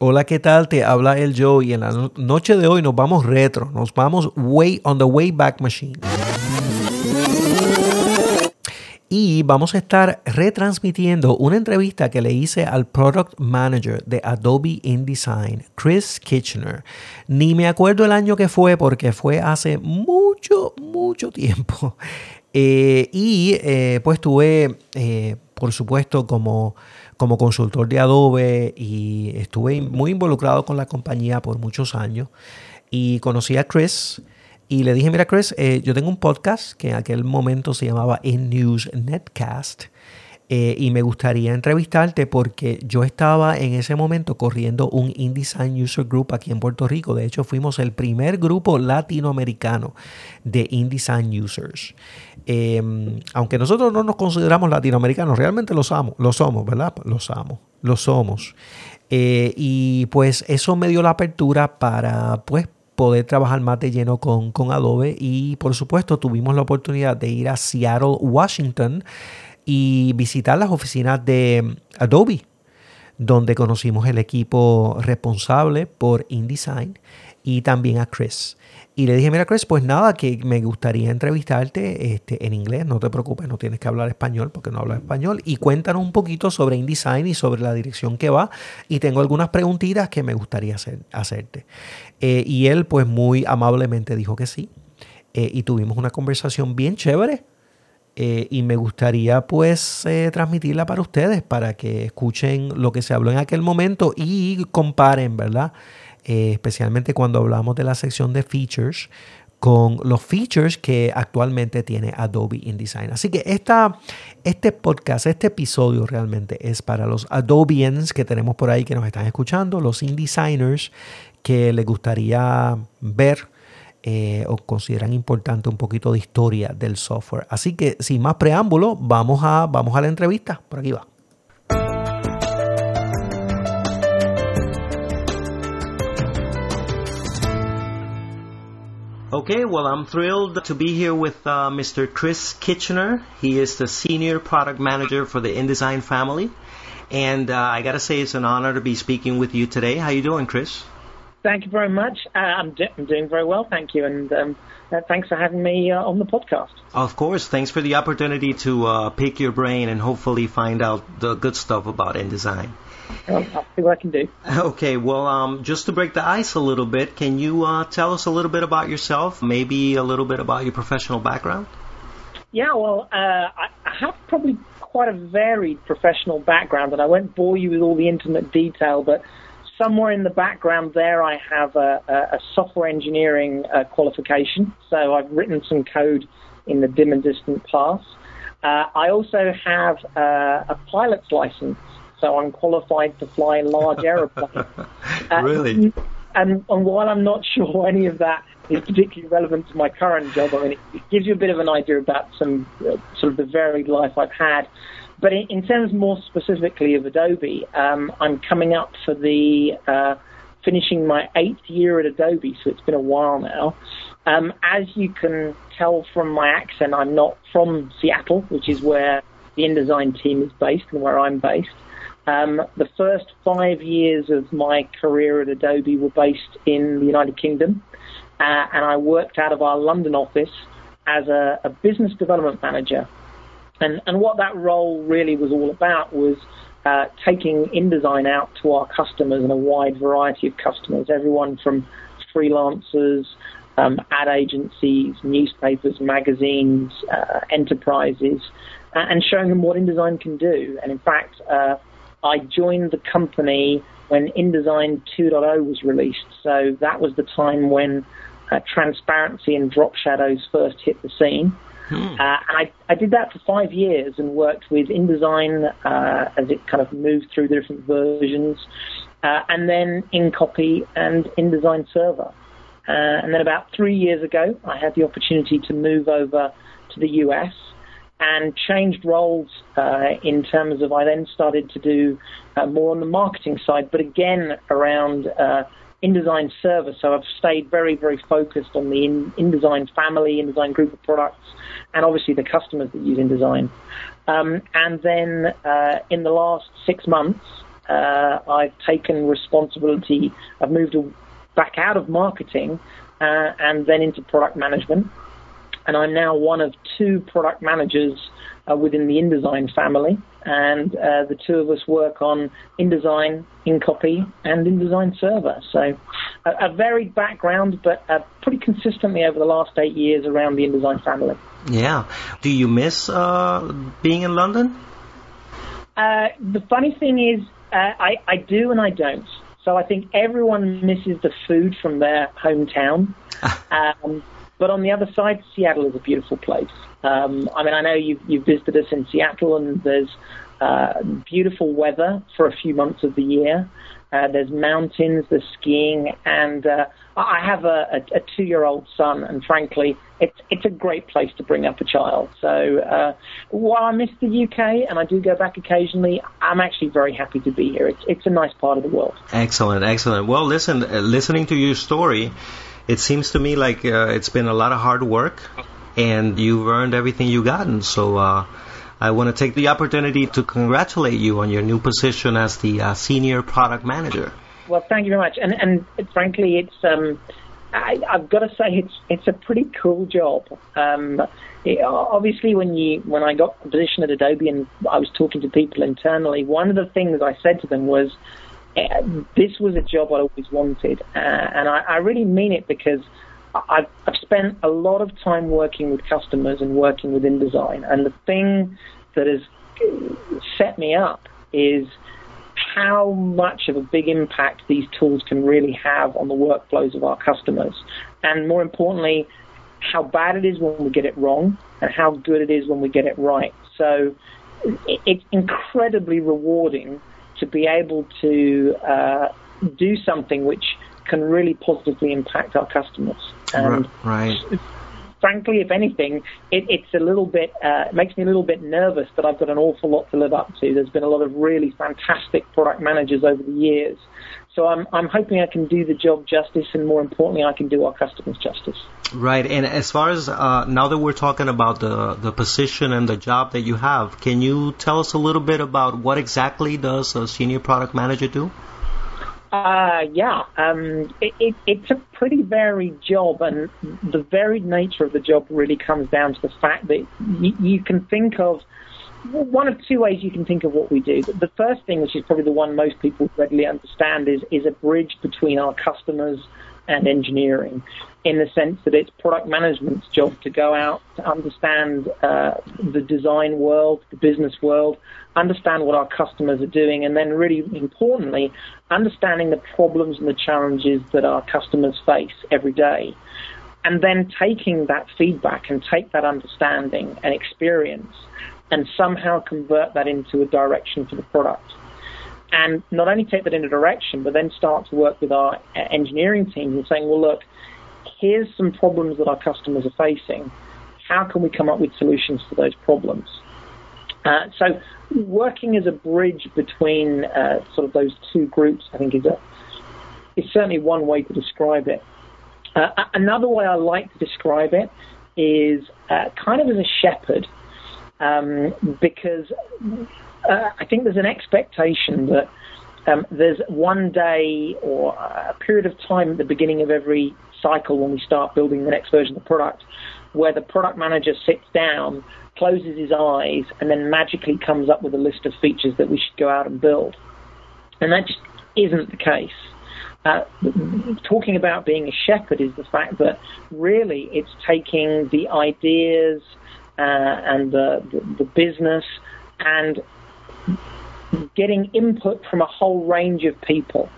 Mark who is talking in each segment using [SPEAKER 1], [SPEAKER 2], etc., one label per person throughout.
[SPEAKER 1] Hola, ¿qué tal? Te habla el Joe y en la noche de hoy nos vamos retro, nos vamos way on the way back machine. Y vamos a estar retransmitiendo una entrevista que le hice al Product Manager de Adobe InDesign, Chris Kitchener. Ni me acuerdo el año que fue porque fue hace mucho, mucho tiempo. Eh, y eh, pues tuve, eh, por supuesto, como, como consultor de Adobe y estuve muy involucrado con la compañía por muchos años. Y conocí a Chris y le dije, mira Chris, eh, yo tengo un podcast que en aquel momento se llamaba In News Netcast. Eh, y me gustaría entrevistarte porque yo estaba en ese momento corriendo un InDesign User Group aquí en Puerto Rico. De hecho, fuimos el primer grupo latinoamericano de InDesign Users. Em, aunque nosotros no nos consideramos latinoamericanos, realmente lo somos, lo somos ¿verdad? Lo somos, lo somos. Eh, y pues eso me dio la apertura para pues poder trabajar más de lleno con, con Adobe y por supuesto tuvimos la oportunidad de ir a Seattle, Washington y visitar las oficinas de Adobe, donde conocimos el equipo responsable por InDesign y también a Chris. Y le dije, mira Chris, pues nada, que me gustaría entrevistarte este, en inglés, no te preocupes, no tienes que hablar español porque no hablo español. Y cuéntanos un poquito sobre InDesign y sobre la dirección que va. Y tengo algunas preguntitas que me gustaría hacer, hacerte. Eh, y él pues muy amablemente dijo que sí. Eh, y tuvimos una conversación bien chévere. Eh, y me gustaría pues transmitirla para ustedes, para que escuchen lo que se habló en aquel momento y comparen, ¿verdad? Eh, especialmente cuando hablamos de la sección de features, con los features que actualmente tiene Adobe InDesign. Así que esta, este podcast, este episodio realmente es para los Adobeans que tenemos por ahí que nos están escuchando, los InDesigners que les gustaría ver eh, o consideran importante un poquito de historia del software. Así que sin más preámbulo, vamos a, vamos a la entrevista. Por aquí va. Okay, well, I'm thrilled to be here with uh, Mr. Chris Kitchener. He is the Senior Product Manager for the InDesign family. And uh, I got to say, it's an honor to be speaking with you today. How you doing, Chris?
[SPEAKER 2] Thank you very much. Uh, I'm, I'm, doing very well, thank you. And um, uh, thanks for having me uh, on the podcast.
[SPEAKER 1] Of course. Thanks for the opportunity to uh, pick your brain and hopefully find out the good stuff about InDesign.
[SPEAKER 2] I'll see what I can do.
[SPEAKER 1] Okay, well, um, just to break the ice a little bit, can you uh, tell us a little bit about yourself? Maybe a little bit about your professional background?
[SPEAKER 2] Yeah, well, uh, I, I have probably quite a varied professional background, and I won't bore you with all the intimate detail, but somewhere in the background there, I have a, a software engineering uh, qualification. So I've written some code in the dim and distant past. Uh, I also have uh, a pilot's license so I'm qualified to fly a large aeroplanes.
[SPEAKER 1] Uh, really?
[SPEAKER 2] And, and while I'm not sure any of that is particularly relevant to my current job, I mean, it, it gives you a bit of an idea about some uh, sort of the varied life I've had. But in, in terms more specifically of Adobe, um, I'm coming up for the uh, finishing my eighth year at Adobe, so it's been a while now. Um, as you can tell from my accent, I'm not from Seattle, which is where the InDesign team is based and where I'm based. Um, the first five years of my career at Adobe were based in the United Kingdom, uh, and I worked out of our London office as a, a business development manager. And, and what that role really was all about was uh, taking InDesign out to our customers and a wide variety of customers, everyone from freelancers, um, ad agencies, newspapers, magazines, uh, enterprises, and showing them what InDesign can do. And in fact, uh, I joined the company when InDesign 2.0 was released. So that was the time when uh, transparency and drop shadows first hit the scene. Hmm. Uh, and I, I did that for five years and worked with InDesign uh, as it kind of moved through the different versions, uh, and then InCopy and InDesign Server. Uh, and then about three years ago, I had the opportunity to move over to the US and changed roles uh, in terms of I then started to do uh, more on the marketing side, but again around InDesign Server. So I've stayed very, very focused on the in, InDesign family, InDesign group of products, and obviously the customers that use InDesign. Um, and then uh, in the last six months, uh, I've taken responsibility. I've moved back out of marketing uh, and then into product management. And I'm now one of two product managers uh, within the InDesign family. And uh, the two of us work on InDesign, InCopy, and InDesign Server. So a, a varied background, but uh, pretty consistently over the last eight years around the InDesign family.
[SPEAKER 1] Yeah. Do you miss uh, being in London?
[SPEAKER 2] Uh, the funny thing is, uh, I, I do and I don't. So I think everyone misses the food from their hometown. um, but on the other side, Seattle is a beautiful place. Um, I mean, I know you've, you've visited us in Seattle, and there's uh, beautiful weather for a few months of the year. Uh, there's mountains, there's skiing, and uh, I have a, a, a two-year-old son, and frankly, it's it's a great place to bring up a child. So uh, while I miss the UK and I do go back occasionally, I'm actually very happy to be here. It's it's a nice part of the world.
[SPEAKER 1] Excellent, excellent. Well, listen, uh, listening to your story, it seems to me like uh, it's been a lot of hard work, and you've earned everything you've gotten. So. Uh, I want to take the opportunity to congratulate you on your new position as the uh, senior product manager.
[SPEAKER 2] Well, thank you very much. And and frankly, it's um, I, have got to say it's it's a pretty cool job. Um, it, obviously, when you when I got the position at Adobe and I was talking to people internally, one of the things I said to them was, uh, "This was a job I always wanted," uh, and I, I really mean it because I've, I've spent a lot of time working with customers and working with InDesign, and the thing that has set me up is how much of a big impact these tools can really have on the workflows of our customers, and more importantly, how bad it is when we get it wrong, and how good it is when we get it right. So it's incredibly rewarding to be able to uh, do something which can really positively impact our customers.
[SPEAKER 1] And right.
[SPEAKER 2] Frankly, if anything, it, it's a little bit uh, it makes me a little bit nervous that I've got an awful lot to live up to. There's been a lot of really fantastic product managers over the years, so I'm I'm hoping I can do the job justice, and more importantly, I can do our customers justice.
[SPEAKER 1] Right, and as far as uh, now that we're talking about the the position and the job that you have, can you tell us a little bit about what exactly does a senior product manager do?
[SPEAKER 2] Uh, yeah, um, it, it, it's a pretty varied job, and the varied nature of the job really comes down to the fact that y- you can think of one of two ways you can think of what we do. The first thing, which is probably the one most people readily understand, is is a bridge between our customers and engineering in the sense that it's product management's job to go out to understand uh, the design world, the business world, understand what our customers are doing, and then really importantly, understanding the problems and the challenges that our customers face every day. And then taking that feedback and take that understanding and experience and somehow convert that into a direction for the product and not only take that in a direction, but then start to work with our engineering teams and saying, well, look, here's some problems that our customers are facing. How can we come up with solutions to those problems? Uh, so, working as a bridge between uh, sort of those two groups, I think, is a is certainly one way to describe it. Uh, another way I like to describe it is uh, kind of as a shepherd, um, because uh, I think there's an expectation that um, there's one day or a period of time at the beginning of every cycle when we start building the next version of the product where the product manager sits down, closes his eyes, and then magically comes up with a list of features that we should go out and build. And that just isn't the case. Uh, talking about being a shepherd is the fact that really it's taking the ideas uh, and the, the, the business and getting input from a whole range of people.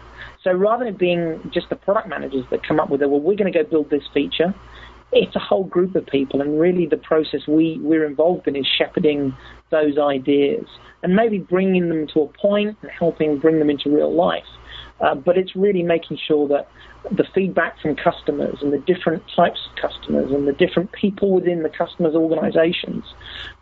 [SPEAKER 2] So rather than it being just the product managers that come up with it, well, we're going to go build this feature, it's a whole group of people. And really the process we, we're involved in is shepherding those ideas and maybe bringing them to a point and helping bring them into real life. Uh, but it's really making sure that the feedback from customers and the different types of customers and the different people within the customers' organizations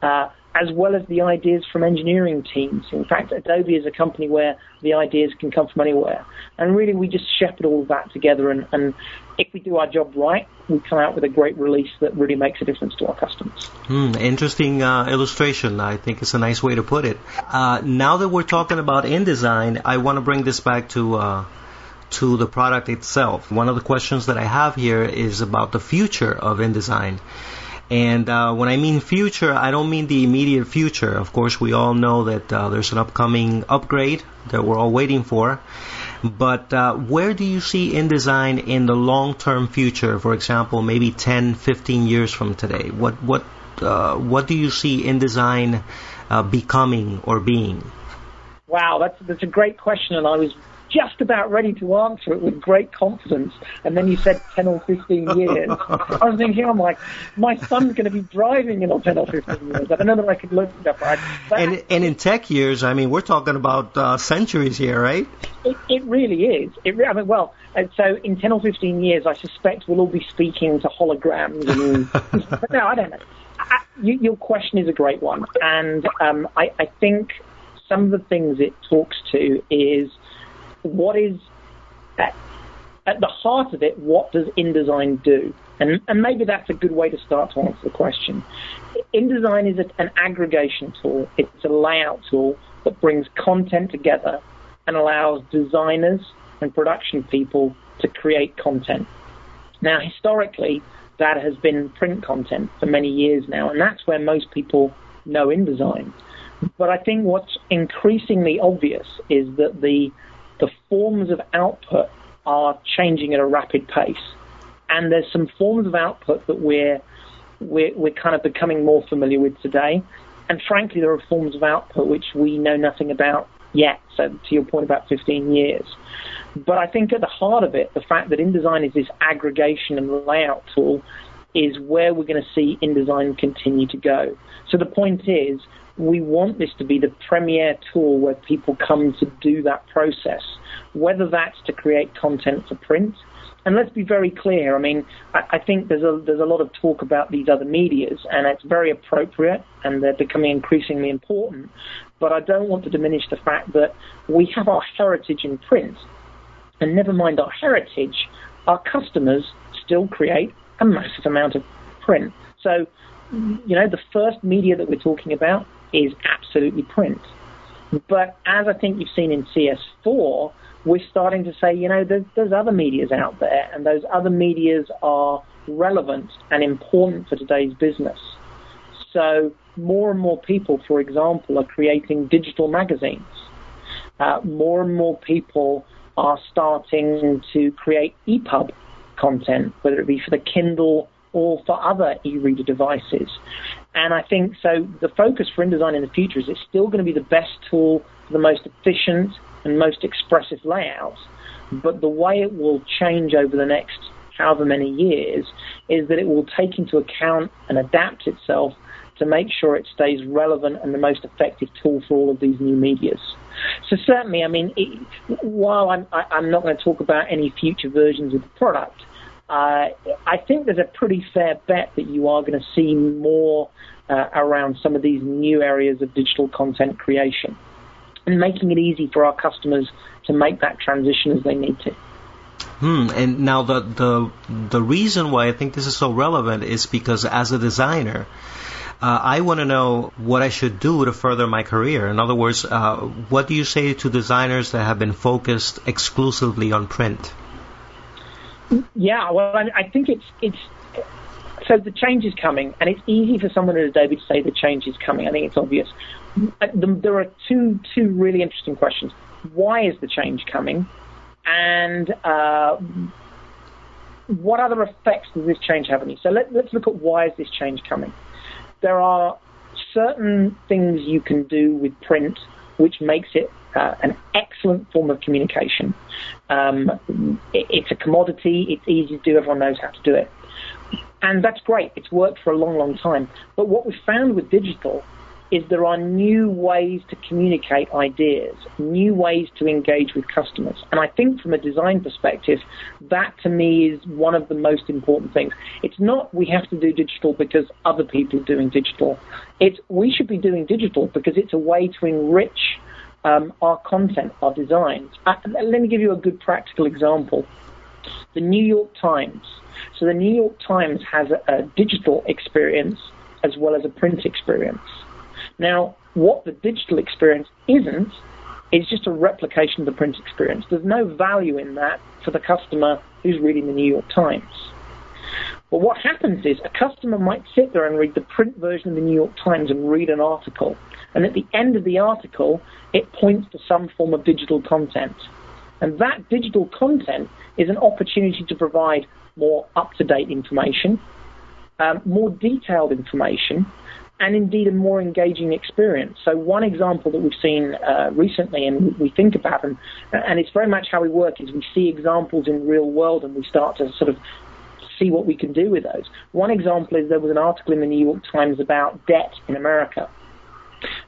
[SPEAKER 2] uh, as well as the ideas from engineering teams. In fact, Adobe is a company where the ideas can come from anywhere. And really, we just shepherd all of that together. And, and if we do our job right, we come out with a great release that really makes a difference to our customers.
[SPEAKER 3] Hmm, interesting uh, illustration. I think it's a nice way to put it. Uh, now that we're talking about InDesign, I want to bring this back to. Uh, to the product itself. One of the questions that I have here is about the future of InDesign. And uh, when I mean future, I don't mean the immediate future. Of course, we all know that uh, there's an upcoming upgrade that we're all waiting for. But uh, where do you see InDesign in the long-term future? For example, maybe 10, 15 years from today. What what uh, what do you see InDesign uh, becoming or being?
[SPEAKER 2] Wow, that's that's a great question, and I was just about ready to answer it with great confidence. And then you said 10 or 15 years. I was thinking, I'm like, my son's going to be driving in 10 or 15 years. I don't know that I could look it up. Right?
[SPEAKER 3] And, and in tech years, I mean, we're talking about uh, centuries here, right?
[SPEAKER 2] It, it really is. It, I mean, well, so in 10 or 15 years, I suspect we'll all be speaking to holograms. And, but no, I don't know. I, you, your question is a great one. And um, I, I think some of the things it talks to is – what is at, at the heart of it, what does InDesign do? And, and maybe that's a good way to start to answer the question. InDesign is a, an aggregation tool. It's a layout tool that brings content together and allows designers and production people to create content. Now, historically, that has been print content for many years now, and that's where most people know InDesign. But I think what's increasingly obvious is that the the forms of output are changing at a rapid pace. And there's some forms of output that we're, we're, we're kind of becoming more familiar with today. And frankly, there are forms of output which we know nothing about yet. So to your point about 15 years. But I think at the heart of it, the fact that InDesign is this aggregation and layout tool is where we're going to see InDesign continue to go. So the point is, we want this to be the premier tool where people come to do that process, whether that's to create content for print. And let's be very clear. I mean, I, I think there's a there's a lot of talk about these other medias, and it's very appropriate, and they're becoming increasingly important. But I don't want to diminish the fact that we have our heritage in print, and never mind our heritage, our customers still create a massive amount of print. So, you know, the first media that we're talking about is absolutely print. But as I think you've seen in CS4, we're starting to say, you know, there's, there's other medias out there, and those other medias are relevant and important for today's business. So more and more people, for example, are creating digital magazines. Uh, more and more people are starting to create EPUB content, whether it be for the Kindle or for other e-reader devices. And I think so the focus for InDesign in the future is it's still going to be the best tool for the most efficient and most expressive layouts, but the way it will change over the next however many years is that it will take into account and adapt itself to make sure it stays relevant and the most effective tool for all of these new medias. So certainly, I mean, it, while I'm, I, am i am not going to talk about any future versions of the product, uh, I think there's a pretty fair bet that you are going to see more uh, around some of these new areas of digital content creation and making it easy for our customers to make that transition as they need to.
[SPEAKER 3] Hmm. And now the the the reason why I think this is so relevant is because as a designer, uh, I want to know what I should do to further my career. In other words, uh, what do you say to designers that have been focused exclusively on print?
[SPEAKER 2] Yeah, well, I, I think it's it's so the change is coming, and it's easy for someone at Adobe to say the change is coming. I think it's obvious. Uh, there are two two really interesting questions. Why is the change coming, and uh, what other effects does this change have on you? So let, let's look at why is this change coming. There are certain things you can do with print which makes it uh, an excellent form of communication. Um, it, it's a commodity, it's easy to do, everyone knows how to do it. And that's great, it's worked for a long, long time. But what we've found with digital is there are new ways to communicate ideas, new ways to engage with customers. And I think from a design perspective, that to me is one of the most important things. It's not we have to do digital because other people are doing digital. It's we should be doing digital because it's a way to enrich um, our content, our designs. Uh, let me give you a good practical example. The New York Times. So the New York Times has a, a digital experience as well as a print experience. Now, what the digital experience isn't is just a replication of the print experience. There's no value in that for the customer who's reading the New York Times. But what happens is a customer might sit there and read the print version of the New York Times and read an article. And at the end of the article, it points to some form of digital content. And that digital content is an opportunity to provide more up to date information, um, more detailed information, and indeed a more engaging experience. So one example that we've seen uh, recently and we think about, and, and it's very much how we work, is we see examples in real world and we start to sort of see what we can do with those. One example is there was an article in the New York Times about debt in America.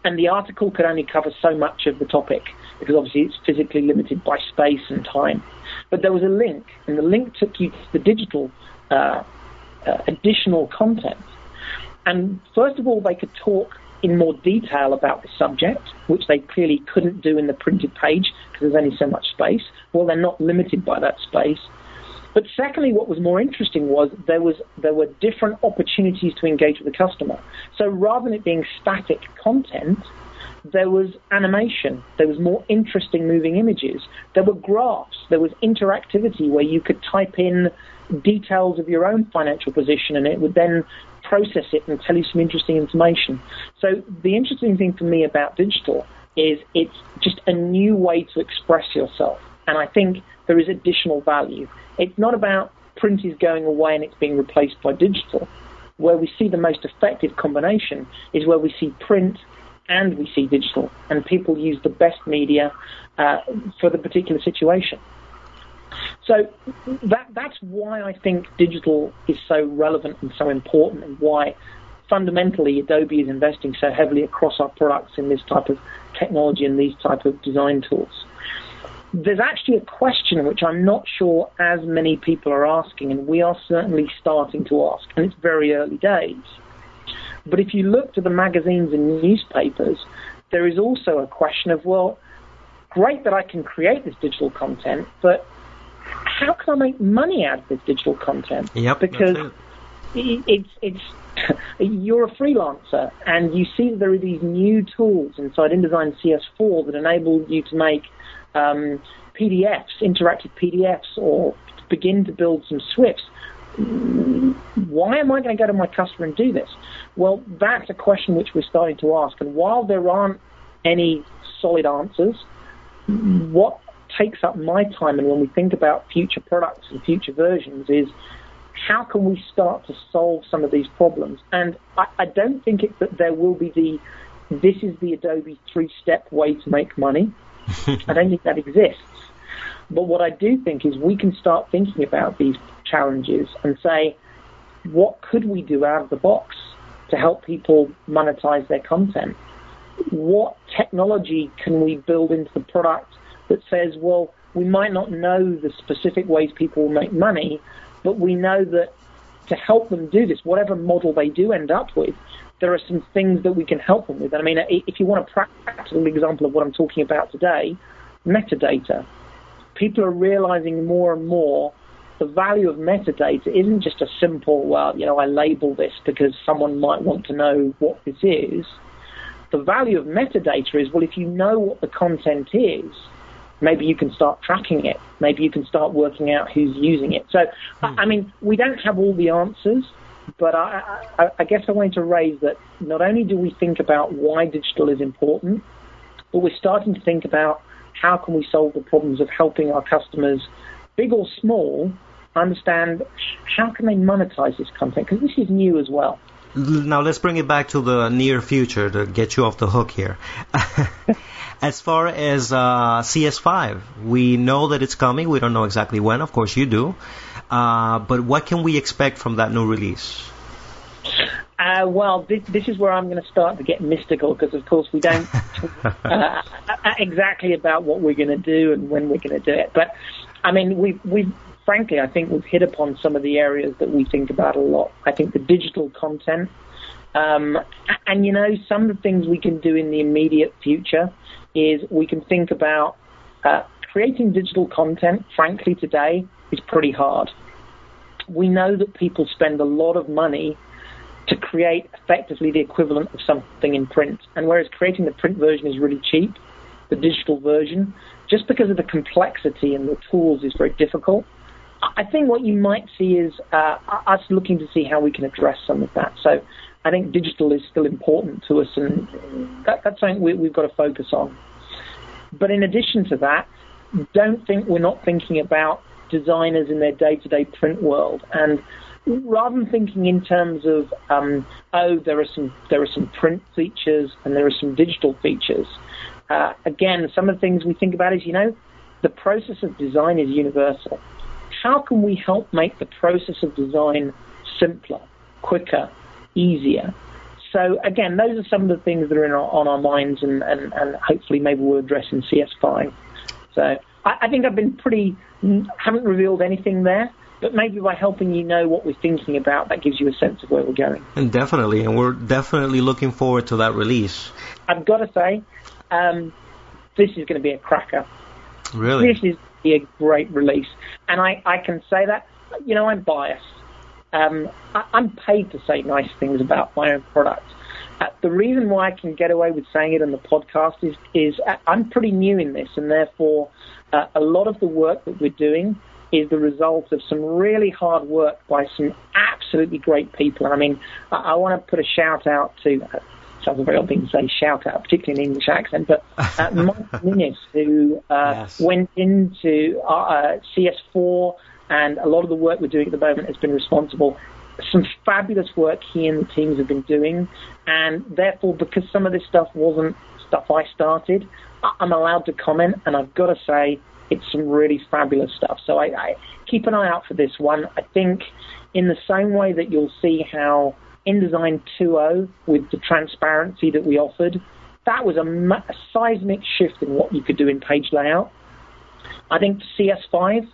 [SPEAKER 2] And the article could only cover so much of the topic because obviously it's physically limited by space and time. But there was a link, and the link took you to the digital uh, uh, additional content. And first of all, they could talk in more detail about the subject, which they clearly couldn't do in the printed page because there's only so much space. Well, they're not limited by that space. But secondly, what was more interesting was there was there were different opportunities to engage with the customer. So rather than it being static content, there was animation, there was more interesting moving images, there were graphs, there was interactivity where you could type in details of your own financial position and it would then process it and tell you some interesting information. So the interesting thing for me about digital is it's just a new way to express yourself. And I think there is additional value. It's not about print is going away and it's being replaced by digital. Where we see the most effective combination is where we see print and we see digital, and people use the best media uh, for the particular situation. So that that's why I think digital is so relevant and so important, and why fundamentally Adobe is investing so heavily across our products in this type of technology and these type of design tools. There's actually a question which I'm not sure as many people are asking, and we are certainly starting to ask, and it's very early days. But if you look to the magazines and newspapers, there is also a question of, well, great that I can create this digital content, but how can I make money out of this digital content?
[SPEAKER 1] Yep,
[SPEAKER 2] because
[SPEAKER 1] it.
[SPEAKER 2] it's it's you're a freelancer and you see that there are these new tools inside InDesign CS4 that enable you to make um, PDFs, interactive PDFs, or begin to build some SWFs. Why am I going to go to my customer and do this? Well, that's a question which we're starting to ask. And while there aren't any solid answers, what takes up my time and when we think about future products and future versions is how can we start to solve some of these problems? And I, I don't think it, that there will be the this is the Adobe three step way to make money. I don't think that exists. But what I do think is we can start thinking about these challenges and say, what could we do out of the box to help people monetize their content? What technology can we build into the product that says, well, we might not know the specific ways people will make money, but we know that to help them do this, whatever model they do end up with, there are some things that we can help them with. And I mean, if you want a practical example of what I'm talking about today, metadata. People are realizing more and more the value of metadata isn't just a simple, well, you know, I label this because someone might want to know what this is. The value of metadata is, well, if you know what the content is, maybe you can start tracking it. Maybe you can start working out who's using it. So, hmm. I mean, we don't have all the answers, but I, I, I guess I wanted to raise that not only do we think about why digital is important, but we're starting to think about how can we solve the problems of helping our customers, big or small, understand how can they monetize this content because this is new as well.
[SPEAKER 1] Now let's bring it back to the near future to get you off the hook here. as far as uh, CS5, we know that it's coming. We don't know exactly when. Of course, you do. Uh, but what can we expect from that new release?
[SPEAKER 2] Uh, well, this, this is where I'm going to start to get mystical because, of course, we don't uh, exactly about what we're going to do and when we're going to do it. But I mean, we we frankly, I think we've hit upon some of the areas that we think about a lot. I think the digital content, um, and you know, some of the things we can do in the immediate future is we can think about uh, creating digital content. Frankly, today is pretty hard. We know that people spend a lot of money to create effectively the equivalent of something in print. And whereas creating the print version is really cheap, the digital version, just because of the complexity and the tools, is very difficult. I think what you might see is uh, us looking to see how we can address some of that. So I think digital is still important to us, and that, that's something we, we've got to focus on. But in addition to that, don't think we're not thinking about designers in their day-to-day print world. And rather than thinking in terms of um, oh there are some there are some print features and there are some digital features uh, again some of the things we think about is you know the process of design is universal. How can we help make the process of design simpler quicker easier? So again those are some of the things that are our, on our minds and, and, and hopefully maybe we'll address in cs5 so I, I think I've been pretty haven't revealed anything there but maybe by helping you know what we're thinking about, that gives you a sense of where we're going.
[SPEAKER 1] And definitely, and we're definitely looking forward to that release.
[SPEAKER 2] I've got to say, um, this is going to be a cracker.
[SPEAKER 1] Really?
[SPEAKER 2] This is be a great release, and I, I can say that. You know, I'm biased. Um, I, I'm paid to say nice things about my own product. Uh, the reason why I can get away with saying it on the podcast is, is uh, I'm pretty new in this, and therefore, uh, a lot of the work that we're doing is the result of some really hard work by some absolutely great people. And I mean, I, I want to put a shout out to. Uh, sounds a very odd thing to say shout out, particularly in English accent, but uh, Mike Ninness, who uh, yes. went into uh, uh CS4 and a lot of the work we're doing at the moment has been responsible. Some fabulous work he and the teams have been doing, and therefore, because some of this stuff wasn't stuff I started, I'm allowed to comment, and I've got to say, it's some really fabulous stuff. So I, I keep an eye out for this one. I think in the same way that you'll see how InDesign 2.0 with the transparency that we offered, that was a, a seismic shift in what you could do in page layout. I think CS5,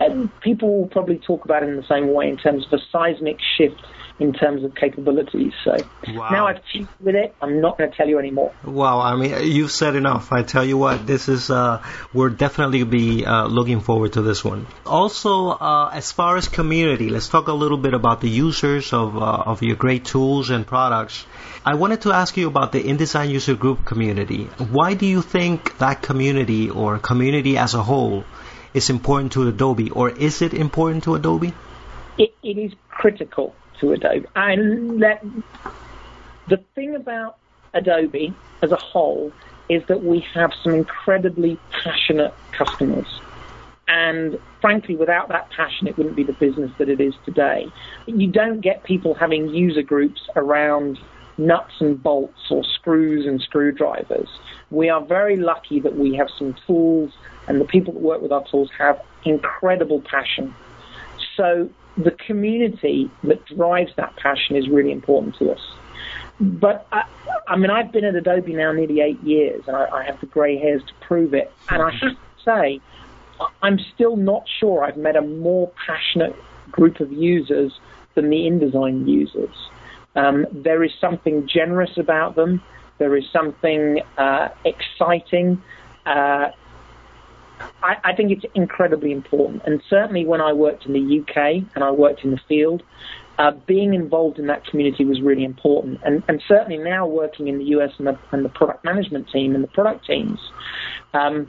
[SPEAKER 2] and people will probably talk about it in the same way in terms of a seismic shift in terms of capabilities. So wow. now I've cheated with it. I'm not going to tell you anymore.
[SPEAKER 1] Wow, I mean, you've said enough. I tell you what, this is uh, we're definitely be uh, looking forward to this one. Also, uh, as far as community, let's talk a little bit about the users of uh, of your great tools and products. I wanted to ask you about the InDesign user group community. Why do you think that community or community as a whole is important to Adobe, or is it important to Adobe?
[SPEAKER 2] it, it is critical to Adobe. And the thing about Adobe as a whole is that we have some incredibly passionate customers. And frankly, without that passion, it wouldn't be the business that it is today. You don't get people having user groups around nuts and bolts or screws and screwdrivers. We are very lucky that we have some tools, and the people that work with our tools have incredible passion. So the community that drives that passion is really important to us. But I, I mean, I've been at Adobe now nearly eight years, and I, I have the grey hairs to prove it. And I have to say, I'm still not sure I've met a more passionate group of users than the InDesign users. Um, there is something generous about them. There is something uh, exciting. Uh, I, I think it's incredibly important. And certainly when I worked in the UK and I worked in the field, uh, being involved in that community was really important. And, and certainly now working in the US and the, and the product management team and the product teams, um,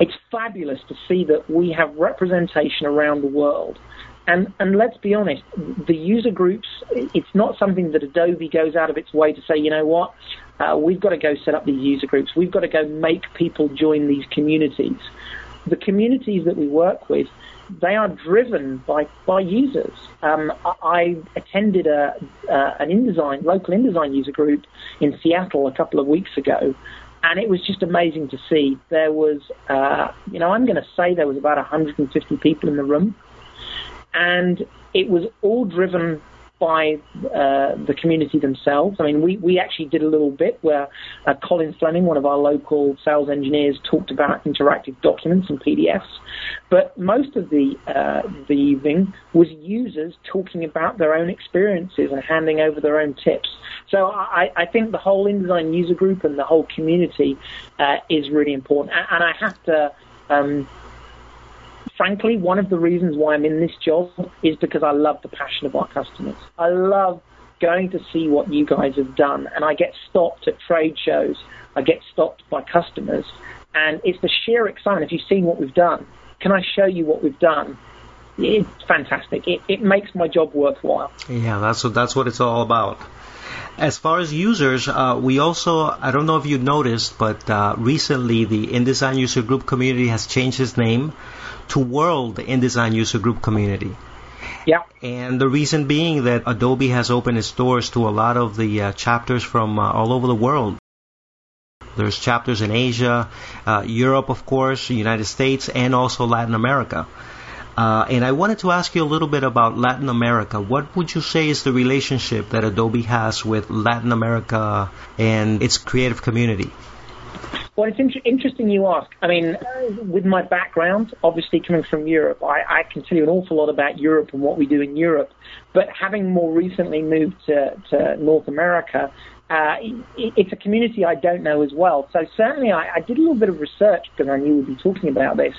[SPEAKER 2] it's fabulous to see that we have representation around the world. And, and let's be honest, the user groups, it's not something that Adobe goes out of its way to say, you know what, uh, we've got to go set up these user groups. We've got to go make people join these communities the communities that we work with, they are driven by, by users. Um, I attended a, uh, an InDesign, local InDesign user group in Seattle a couple of weeks ago, and it was just amazing to see. There was, uh, you know, I'm going to say there was about 150 people in the room, and it was all driven by uh, the community themselves. I mean, we, we actually did a little bit where uh, Colin Fleming, one of our local sales engineers, talked about interactive documents and PDFs. But most of the uh, the evening was users talking about their own experiences and handing over their own tips. So I, I think the whole InDesign user group and the whole community uh, is really important. And I have to. Um, frankly, one of the reasons why I'm in this job is because I love the passion of our customers. I love going to see what you guys have done, and I get stopped at trade shows. I get stopped by customers, and it's the sheer excitement. If you've seen what we've done, can I show you what we've done? It's fantastic. It, it makes my job worthwhile.
[SPEAKER 3] Yeah, that's what that's what it's all about. As far as users, uh, we also, I don't know if you noticed, but uh, recently the InDesign user group community has changed its name to World InDesign User Group community.
[SPEAKER 2] Yeah.
[SPEAKER 3] And the reason being that Adobe has opened its doors to a lot of the uh, chapters from uh, all over the world. There's chapters in Asia, uh, Europe, of course, United States, and also Latin America. Uh, and I wanted to ask you a little bit about Latin America. What would you say is the relationship that Adobe has with Latin America and its creative community?
[SPEAKER 2] Well, it's in- interesting you ask. I mean, uh, with my background, obviously coming from Europe, I, I can tell you an awful lot about Europe and what we do in Europe. But having more recently moved to, to North America, uh, it, it's a community I don't know as well. So certainly I, I did a little bit of research because I knew we'd be talking about this.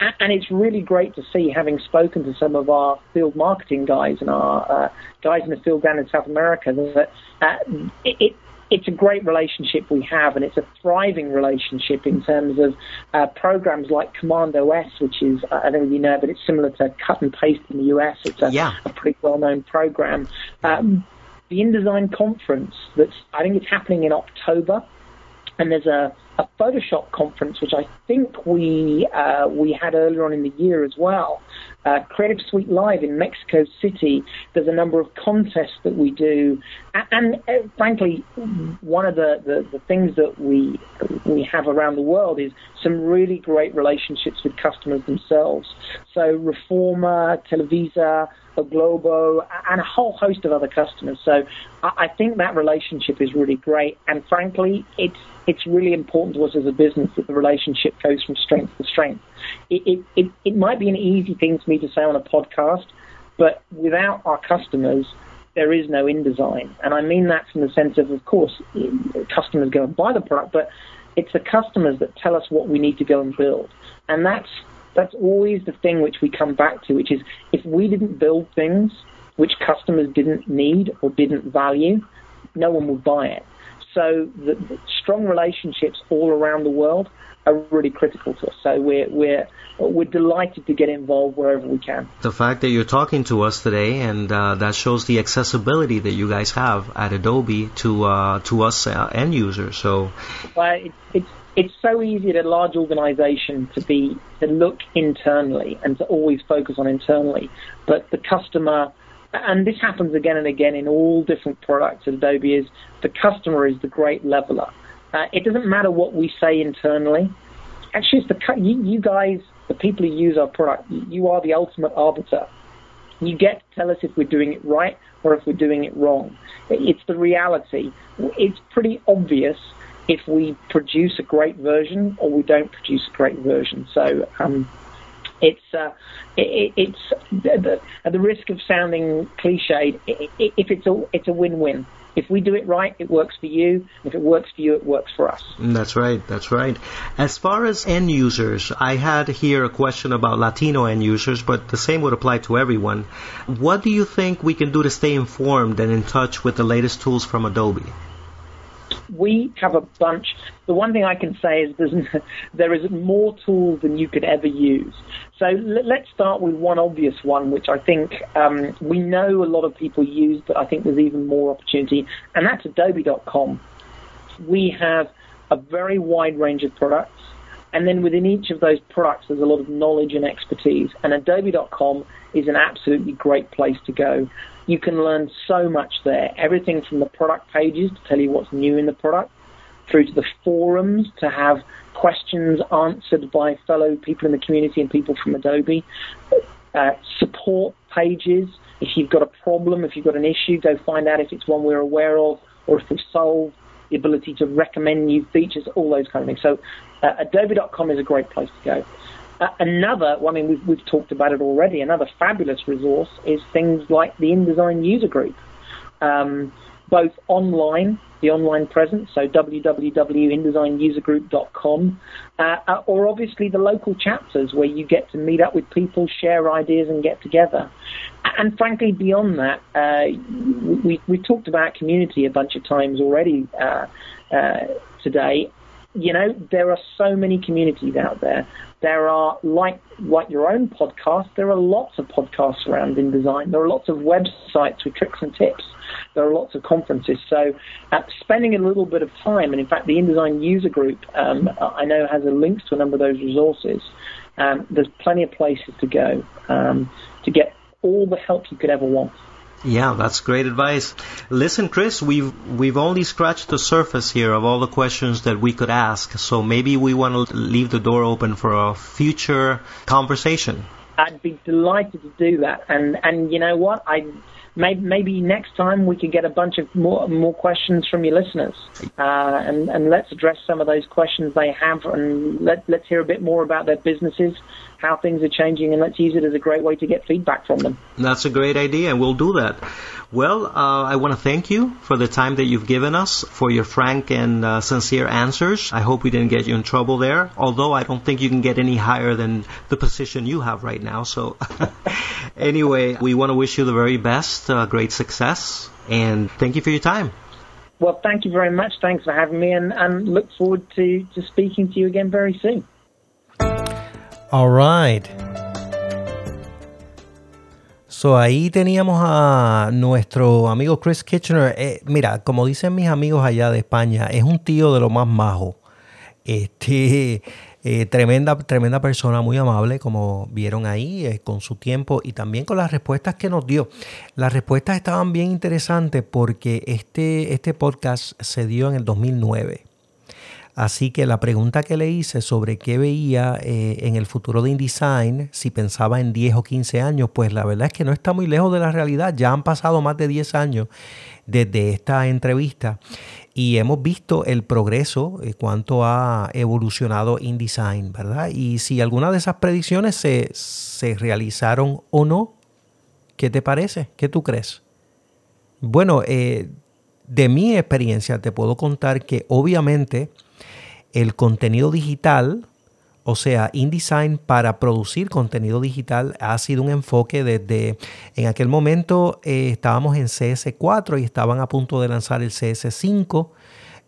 [SPEAKER 2] And it's really great to see, having spoken to some of our field marketing guys and our uh, guys in the field down in South America, that uh, it, it it's a great relationship we have, and it's a thriving relationship in terms of uh, programs like Command OS, which is, I don't know if you know, but it's similar to Cut and Paste in the US. It's a,
[SPEAKER 3] yeah.
[SPEAKER 2] a pretty well known program. Um, the InDesign conference, that's I think it's happening in October, and there's a, a Photoshop conference which I think we uh, we had earlier on in the year as well, uh, Creative Suite Live in Mexico City. There's a number of contests that we do, and, and uh, frankly, one of the, the, the, things that we we have around the world is some really great relationships with customers themselves. So Reforma, Televisa, Globo, and a whole host of other customers. So I, I think that relationship is really great, and frankly, it's it's really important to us as a business that the relationship goes from strength to strength. It, it, it, it might be an easy thing for me to say on a podcast, but without our customers, there is no InDesign. And I mean that from the sense of, of course, customers go and buy the product, but it's the customers that tell us what we need to go and build. And that's, that's always the thing which we come back to, which is if we didn't build things which customers didn't need or didn't value, no one would buy it. So the, the strong relationships all around the world are really critical to us. So we're we're we're delighted to get involved wherever we can.
[SPEAKER 3] The fact that you're talking to us today, and uh, that shows the accessibility that you guys have at Adobe to uh, to us uh, end users. So,
[SPEAKER 2] well, it, it's it's so easy at a large organization to be to look internally and to always focus on internally, but the customer and this happens again and again in all different products at Adobe, is the customer is the great leveler. Uh, it doesn't matter what we say internally. Actually, it's the you, you guys, the people who use our product, you are the ultimate arbiter. You get to tell us if we're doing it right or if we're doing it wrong. It's the reality. It's pretty obvious if we produce a great version or we don't produce a great version. So um, it's uh, it, it's the, at the risk of sounding cliched. If it's a it's a win-win. If we do it right, it works for you. If it works for you, it works for us.
[SPEAKER 3] That's right. That's right. As far as end users, I had here a question about Latino end users, but the same would apply to everyone. What do you think we can do to stay informed and in touch with the latest tools from Adobe?
[SPEAKER 2] We have a bunch. The one thing I can say is there's, there is more tools than you could ever use. So let's start with one obvious one, which I think um, we know a lot of people use, but I think there's even more opportunity, and that's Adobe.com. We have a very wide range of products. And then within each of those products, there's a lot of knowledge and expertise. And Adobe.com is an absolutely great place to go. You can learn so much there. Everything from the product pages to tell you what's new in the product, through to the forums to have questions answered by fellow people in the community and people from Adobe. uh, support pages. If you've got a problem, if you've got an issue, go find out if it's one we're aware of or if we've solved. The ability to recommend new features, all those kind of things. So, uh, Adobe.com is a great place to go. Uh, another, well, I mean, we've, we've talked about it already. Another fabulous resource is things like the InDesign user group, um, both online, the online presence, so www.indesignusergroup.com, uh, uh, or obviously the local chapters where you get to meet up with people, share ideas, and get together. And frankly, beyond that, uh, we, we talked about community a bunch of times already uh, uh, today you know, there are so many communities out there. There are like like your own podcast. There are lots of podcasts around in InDesign. There are lots of websites with tricks and tips. There are lots of conferences. So, uh, spending a little bit of time, and in fact, the InDesign user group um, I know has a links to a number of those resources. Um, there's plenty of places to go um, to get all the help you could ever want.
[SPEAKER 1] Yeah, that's great advice. Listen, Chris, we've we've only scratched the surface here of all the questions that we could ask. So maybe we want to leave the door open for a future conversation.
[SPEAKER 2] I'd be delighted to do that. And and you know what? I maybe, next time we could get a bunch of more more questions from your listeners, uh, and and let's address some of those questions they have, and let let's hear a bit more about their businesses how things are changing, and let's use it as a great way to get feedback from them.
[SPEAKER 1] That's a great idea, and we'll do that. Well, uh, I want to thank you for the time that you've given us, for your frank and uh, sincere answers. I hope we didn't get you in trouble there, although I don't think you can get any higher than the position you have right now. So, anyway, we want to wish you the very best, uh, great success, and thank you for your time.
[SPEAKER 2] Well, thank you very much. Thanks for having me, and, and look forward to, to speaking to you again very soon.
[SPEAKER 1] All right. So ahí teníamos a nuestro amigo Chris Kitchener. Eh, mira, como dicen mis amigos allá de España, es un tío de lo más majo. Este, eh, tremenda, tremenda persona, muy amable, como vieron ahí, eh, con su tiempo y también con las respuestas que nos dio. Las respuestas estaban bien interesantes porque este, este podcast se dio en el 2009. Así que la pregunta que le hice sobre qué veía eh, en el futuro de InDesign, si pensaba en 10 o 15 años, pues la verdad es que no está muy lejos de la realidad. Ya han pasado más de 10 años desde esta entrevista y hemos visto el progreso, en cuanto ha evolucionado InDesign, ¿verdad? Y si alguna de esas predicciones se, se realizaron o no, ¿qué te parece? ¿Qué tú crees? Bueno, eh, de mi experiencia te puedo contar que obviamente el contenido digital, o sea, InDesign para producir contenido digital ha sido un enfoque desde, en aquel momento eh, estábamos en CS4 y estaban a punto de lanzar el CS5.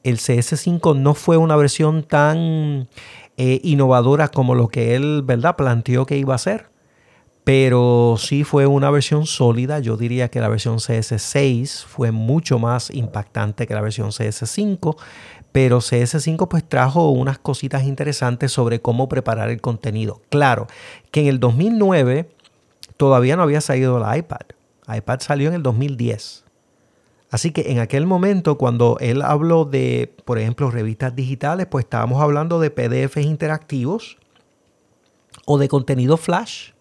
[SPEAKER 1] El CS5 no fue una versión tan eh, innovadora como lo que él, ¿verdad?, planteó que iba a ser. Pero sí fue una versión sólida. Yo diría que la versión CS6 fue mucho más impactante que la versión CS5 pero CS5 pues trajo unas cositas interesantes sobre cómo preparar el contenido. Claro que en el 2009 todavía no había salido el iPad. iPad salió en el 2010. Así que en aquel momento, cuando él habló de, por ejemplo, revistas digitales, pues estábamos hablando de PDFs interactivos o de contenido flash.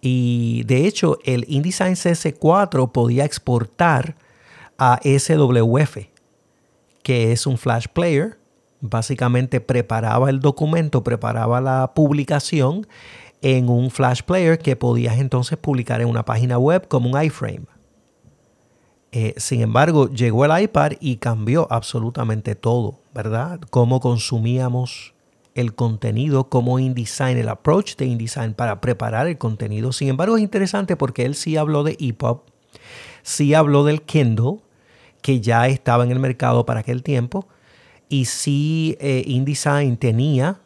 [SPEAKER 1] Y de hecho, el InDesign CS4 podía exportar a SWF, que es un Flash Player. Básicamente preparaba el documento, preparaba la publicación en un Flash Player que podías entonces publicar en una página web como un iframe. Eh, sin embargo, llegó el iPad y cambió absolutamente todo, ¿verdad? Cómo consumíamos el contenido, cómo InDesign, el approach de InDesign para preparar el contenido. Sin embargo, es interesante porque él sí habló de EPUB, sí habló del Kindle, que ya estaba en el mercado para aquel tiempo. Y sí, eh, InDesign tenía,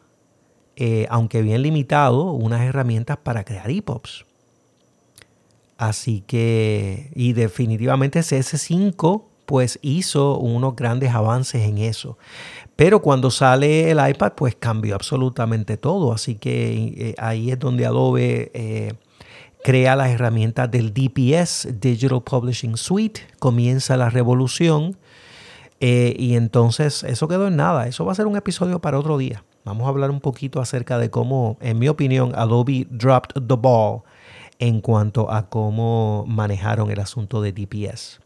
[SPEAKER 1] eh, aunque bien limitado, unas herramientas para crear EPUBs. Así que, y definitivamente CS5 pues hizo unos grandes avances en eso. Pero cuando sale el iPad, pues cambió absolutamente todo. Así que eh, ahí es donde Adobe crea las herramientas del DPS, Digital Publishing Suite, comienza la revolución eh, y entonces eso quedó en nada, eso va a ser un episodio para otro día. Vamos a hablar un poquito acerca de cómo, en mi opinión, Adobe dropped the ball en cuanto a cómo manejaron el asunto de DPS.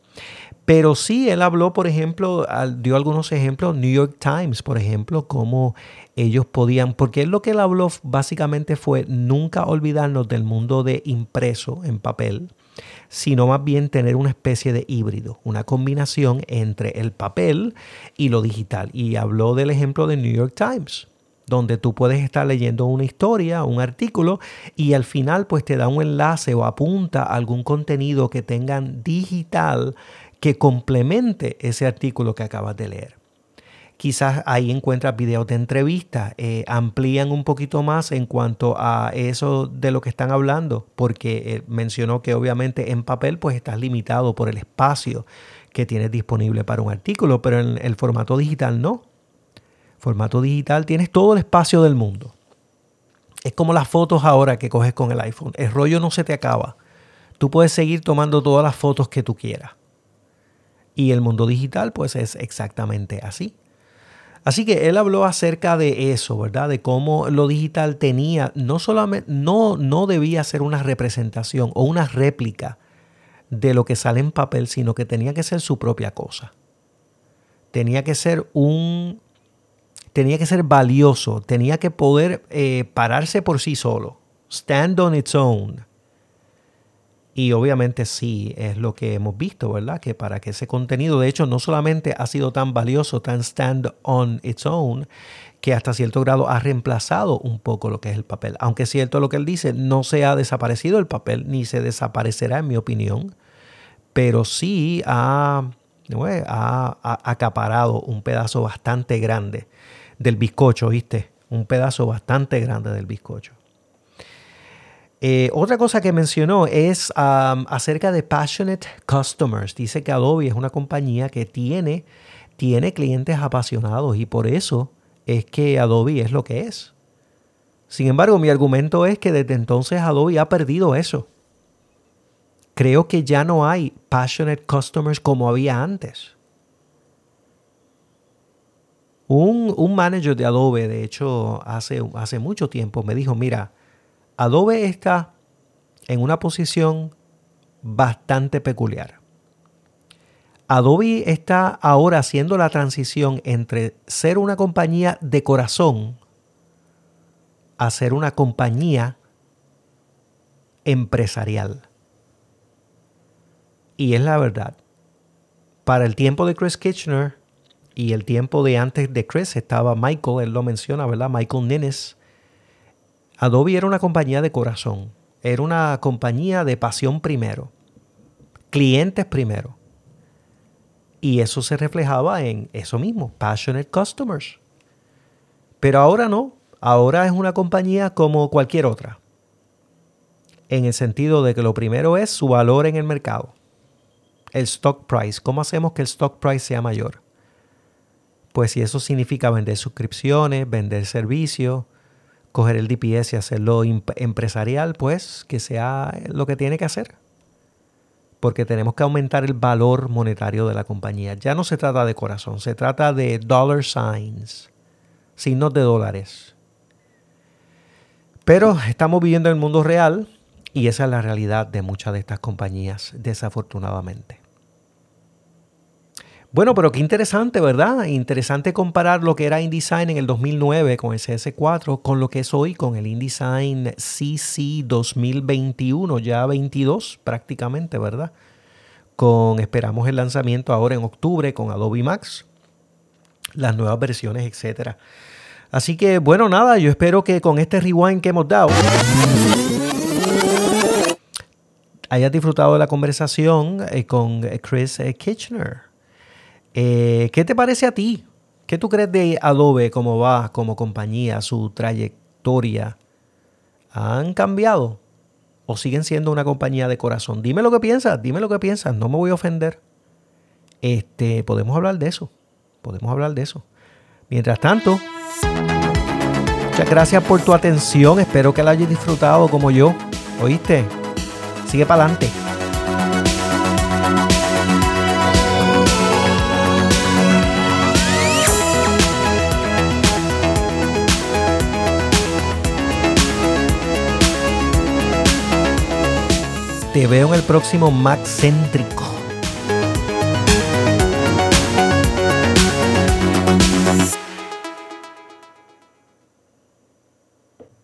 [SPEAKER 1] Pero sí, él habló, por ejemplo, dio algunos ejemplos, New York Times, por ejemplo, cómo ellos podían, porque lo que él habló básicamente fue nunca olvidarnos del mundo de impreso en papel, sino más bien tener una especie de híbrido, una combinación entre el papel y lo digital. Y habló del ejemplo de New York Times donde tú puedes estar leyendo una historia, un artículo, y al final pues te da un enlace o apunta a algún contenido que tengan digital que complemente ese artículo que acabas de leer. Quizás ahí encuentras videos de entrevistas, eh, amplían un poquito más en cuanto a eso de lo que están hablando, porque eh, mencionó que obviamente en papel pues estás limitado por el espacio que tienes disponible para un artículo, pero en el formato digital no. Formato digital tienes todo el espacio del mundo. Es como las fotos ahora que coges con el iPhone. El rollo no se te acaba. Tú puedes seguir tomando todas las fotos que tú quieras. Y el mundo digital pues es exactamente así. Así que él habló acerca de eso, ¿verdad? De cómo lo digital tenía, no solamente, no, no debía ser una representación o una réplica de lo que sale en papel, sino que tenía que ser su propia cosa. Tenía que ser un, tenía que ser valioso, tenía que poder eh, pararse por sí solo, stand on its own. Y obviamente sí, es lo que hemos visto, ¿verdad? Que para que ese contenido, de hecho, no solamente ha sido tan valioso, tan stand on its own, que hasta cierto grado ha reemplazado un poco lo que es el papel. Aunque es cierto lo que él dice, no se ha desaparecido el papel, ni se desaparecerá, en mi opinión, pero sí ha, ha acaparado un pedazo bastante grande del bizcocho, ¿viste? Un pedazo bastante grande del bizcocho. Eh, otra cosa que mencionó es acerca de passionate customers. Dice que Adobe es una compañía que tiene, tiene clientes apasionados y por eso es que Adobe es lo que es. Sin embargo, mi argumento es que desde entonces Adobe ha perdido eso. Creo que ya no hay passionate customers como había antes. Un, un manager de Adobe, de hecho, hace, hace mucho tiempo me dijo, mira, Adobe está en una posición bastante peculiar. Adobe está ahora haciendo la transición entre ser una compañía de corazón a ser una compañía empresarial. Y es la verdad. Para el tiempo de Chris Kitchener y el tiempo de antes de Chris estaba Michael, él lo menciona, ¿verdad? Michael Ninnes Adobe era una compañía de corazón, era una compañía de pasión primero, clientes primero. Y eso se reflejaba en eso mismo, passionate customers. Pero ahora no, ahora es una compañía como cualquier otra. En el sentido de que lo primero es su valor en el mercado. El stock price. ¿Cómo hacemos que el stock price sea mayor? Pues si eso significa vender suscripciones, vender servicios, coger el DPS y hacerlo empresarial, pues que sea lo que tiene que hacer. Porque tenemos que aumentar el valor monetario de la compañía. Ya no se trata de corazón, se trata de dollar signs, signos de dólares. Pero estamos viviendo en el mundo real y esa es la realidad de muchas de estas compañías, desafortunadamente. Bueno, pero qué interesante, ¿verdad? Interesante comparar lo que era InDesign en el 2009 con el CS4 con lo que es hoy con el InDesign CC 2021, ya 22 prácticamente, ¿verdad? Con esperamos el lanzamiento ahora en octubre con Adobe Max, las nuevas versiones, etcétera. Así que bueno, nada, yo espero que con este rewind que hemos dado hayas disfrutado de la conversación eh, con Chris eh, Kitchener. Eh, ¿Qué te parece a ti? ¿Qué tú crees de Adobe, cómo va como compañía, su trayectoria? ¿Han cambiado? ¿O siguen siendo una compañía de corazón? Dime lo que piensas, dime lo que piensas, no me voy a ofender. Este, podemos hablar de eso. Podemos hablar de eso. Mientras tanto, muchas gracias por tu atención. Espero que la hayas disfrutado como yo. ¿Oíste? Sigue para adelante. Te veo en el próximo Mac Céntrico.